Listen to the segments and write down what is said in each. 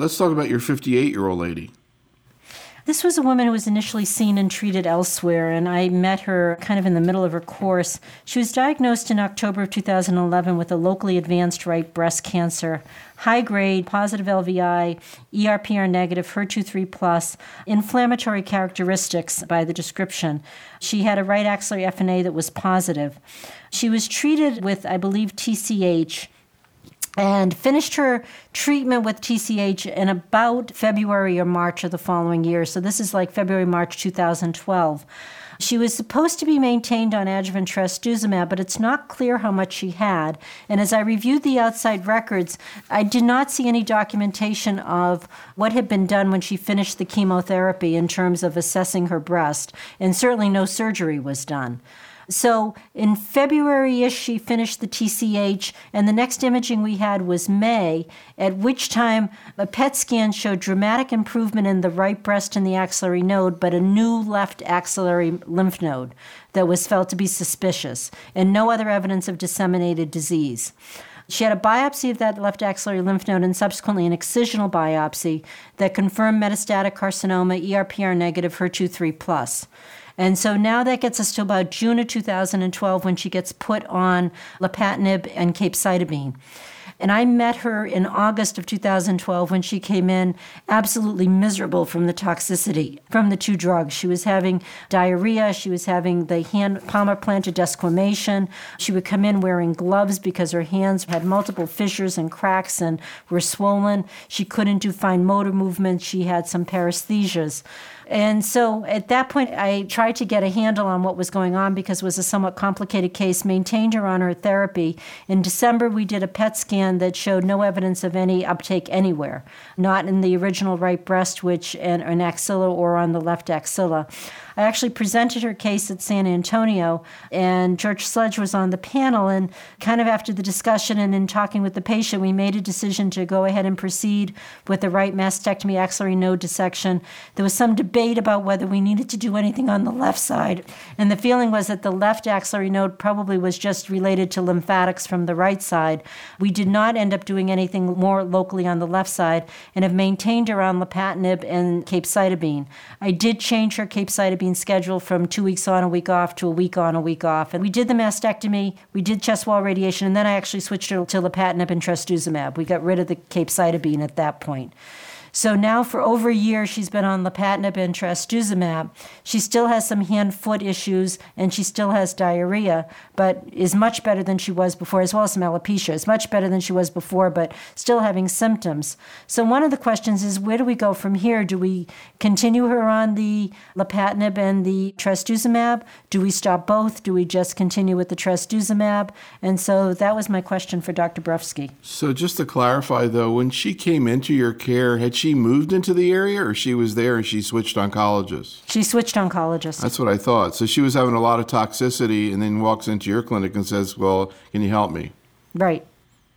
Let's talk about your 58 year old lady. This was a woman who was initially seen and treated elsewhere, and I met her kind of in the middle of her course. She was diagnosed in October of 2011 with a locally advanced right breast cancer, high grade, positive LVI, ERPR negative, HER2 3 plus, inflammatory characteristics by the description. She had a right axillary FNA that was positive. She was treated with, I believe, TCH and finished her treatment with TCH in about February or March of the following year. So this is like February, March 2012. She was supposed to be maintained on adjuvant trastuzumab, but it's not clear how much she had. And as I reviewed the outside records, I did not see any documentation of what had been done when she finished the chemotherapy in terms of assessing her breast, and certainly no surgery was done. So in February ish, she finished the TCH, and the next imaging we had was May, at which time a PET scan showed dramatic improvement in the right breast and the axillary node, but a new left axillary lymph node that was felt to be suspicious, and no other evidence of disseminated disease. She had a biopsy of that left axillary lymph node and subsequently an excisional biopsy that confirmed metastatic carcinoma, ERPR negative, HER2 3 plus. And so now that gets us to about June of 2012 when she gets put on lapatinib and capecitabine. And I met her in August of 2012 when she came in absolutely miserable from the toxicity from the two drugs. She was having diarrhea, she was having the hand palmar-plantar desquamation. She would come in wearing gloves because her hands had multiple fissures and cracks and were swollen. She couldn't do fine motor movements. She had some paresthesias. And so at that point, I tried to get a handle on what was going on because it was a somewhat complicated case, maintained her on her therapy. In December, we did a PET scan that showed no evidence of any uptake anywhere, not in the original right breast, which and an axilla or on the left axilla. I actually presented her case at San Antonio, and George Sledge was on the panel. And kind of after the discussion and in talking with the patient, we made a decision to go ahead and proceed with the right mastectomy axillary node dissection. There was some debate about whether we needed to do anything on the left side, and the feeling was that the left axillary node probably was just related to lymphatics from the right side. We did not end up doing anything more locally on the left side and have maintained around lapatinib and Cape capecitabine. I did change her Cape capecitabine schedule from two weeks on, a week off to a week on, a week off. And we did the mastectomy, we did chest wall radiation, and then I actually switched her to lapatinib and trastuzumab. We got rid of the Cape capecitabine at that point. So now for over a year, she's been on lapatinib and trastuzumab. She still has some hand-foot issues and she still has diarrhea, but is much better than she was before, as well as some alopecia. Is much better than she was before, but still having symptoms. So one of the questions is, where do we go from here? Do we continue her on the lapatinib and the trastuzumab? Do we stop both? Do we just continue with the trastuzumab? And so that was my question for Dr. Brufsky. So just to clarify, though, when she came into your care, had she moved into the area or she was there and she switched oncologists? She switched oncologists. That's what I thought. So she was having a lot of toxicity and then walks into your clinic and says, Well, can you help me? Right.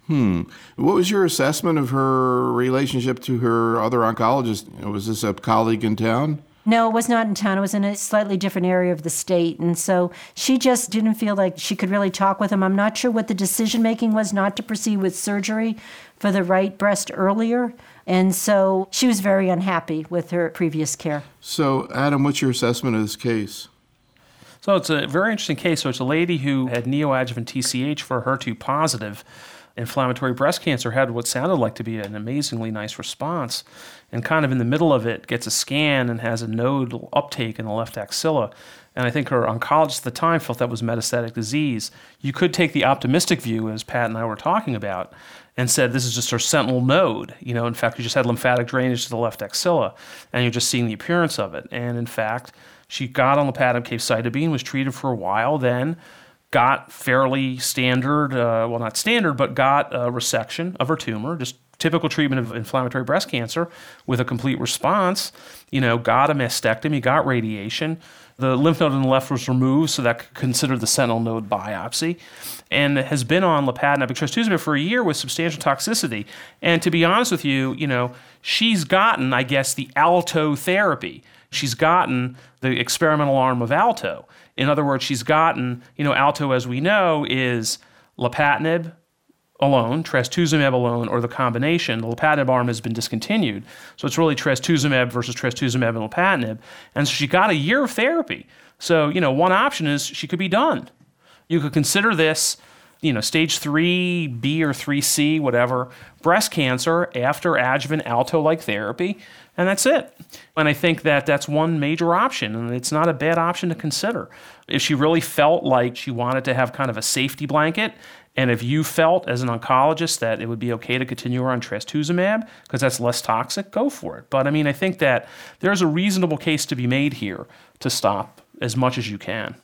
Hmm. What was your assessment of her relationship to her other oncologist? Was this a colleague in town? No, it was not in town. It was in a slightly different area of the state. And so she just didn't feel like she could really talk with him. I'm not sure what the decision making was not to proceed with surgery for the right breast earlier. And so she was very unhappy with her previous care. So, Adam, what's your assessment of this case? So, it's a very interesting case. So, it's a lady who had neoadjuvant TCH for HER2 positive inflammatory breast cancer, had what sounded like to be an amazingly nice response, and kind of in the middle of it gets a scan and has a node uptake in the left axilla. And I think her oncologist at the time felt that was metastatic disease. You could take the optimistic view, as Pat and I were talking about, and said this is just her sentinel node. You know, in fact, you just had lymphatic drainage to the left axilla, and you're just seeing the appearance of it. And in fact, she got on lapatinib capecitabine, was treated for a while, then got fairly standard, uh, well, not standard, but got a resection of her tumor, just typical treatment of inflammatory breast cancer with a complete response. You know, got a mastectomy, got radiation. The lymph node on the left was removed, so that could consider the sentinel node biopsy and has been on lapatinib and trastuzumab for a year with substantial toxicity. And to be honest with you, you know, she's gotten, I guess, the ALTTO therapy. She's gotten the experimental arm of ALTTO. In other words, she's gotten, you know, ALTTO, as we know, is lapatinib, alone, trastuzumab alone, or the combination. The lapatinib arm has been discontinued. So it's really trastuzumab versus trastuzumab and lapatinib. And so she got a year of therapy. So, you know, one option is she could be done. You could consider this, you know, stage 3B or 3C, whatever, breast cancer after adjuvant ALTTO like therapy, and that's it. And I think that that's one major option, and it's not a bad option to consider. If she really felt like she wanted to have kind of a safety blanket, and if you felt as an oncologist that it would be okay to continue on trastuzumab because that's less toxic, go for it. But I mean, I think that there's a reasonable case to be made here to stop as much as you can.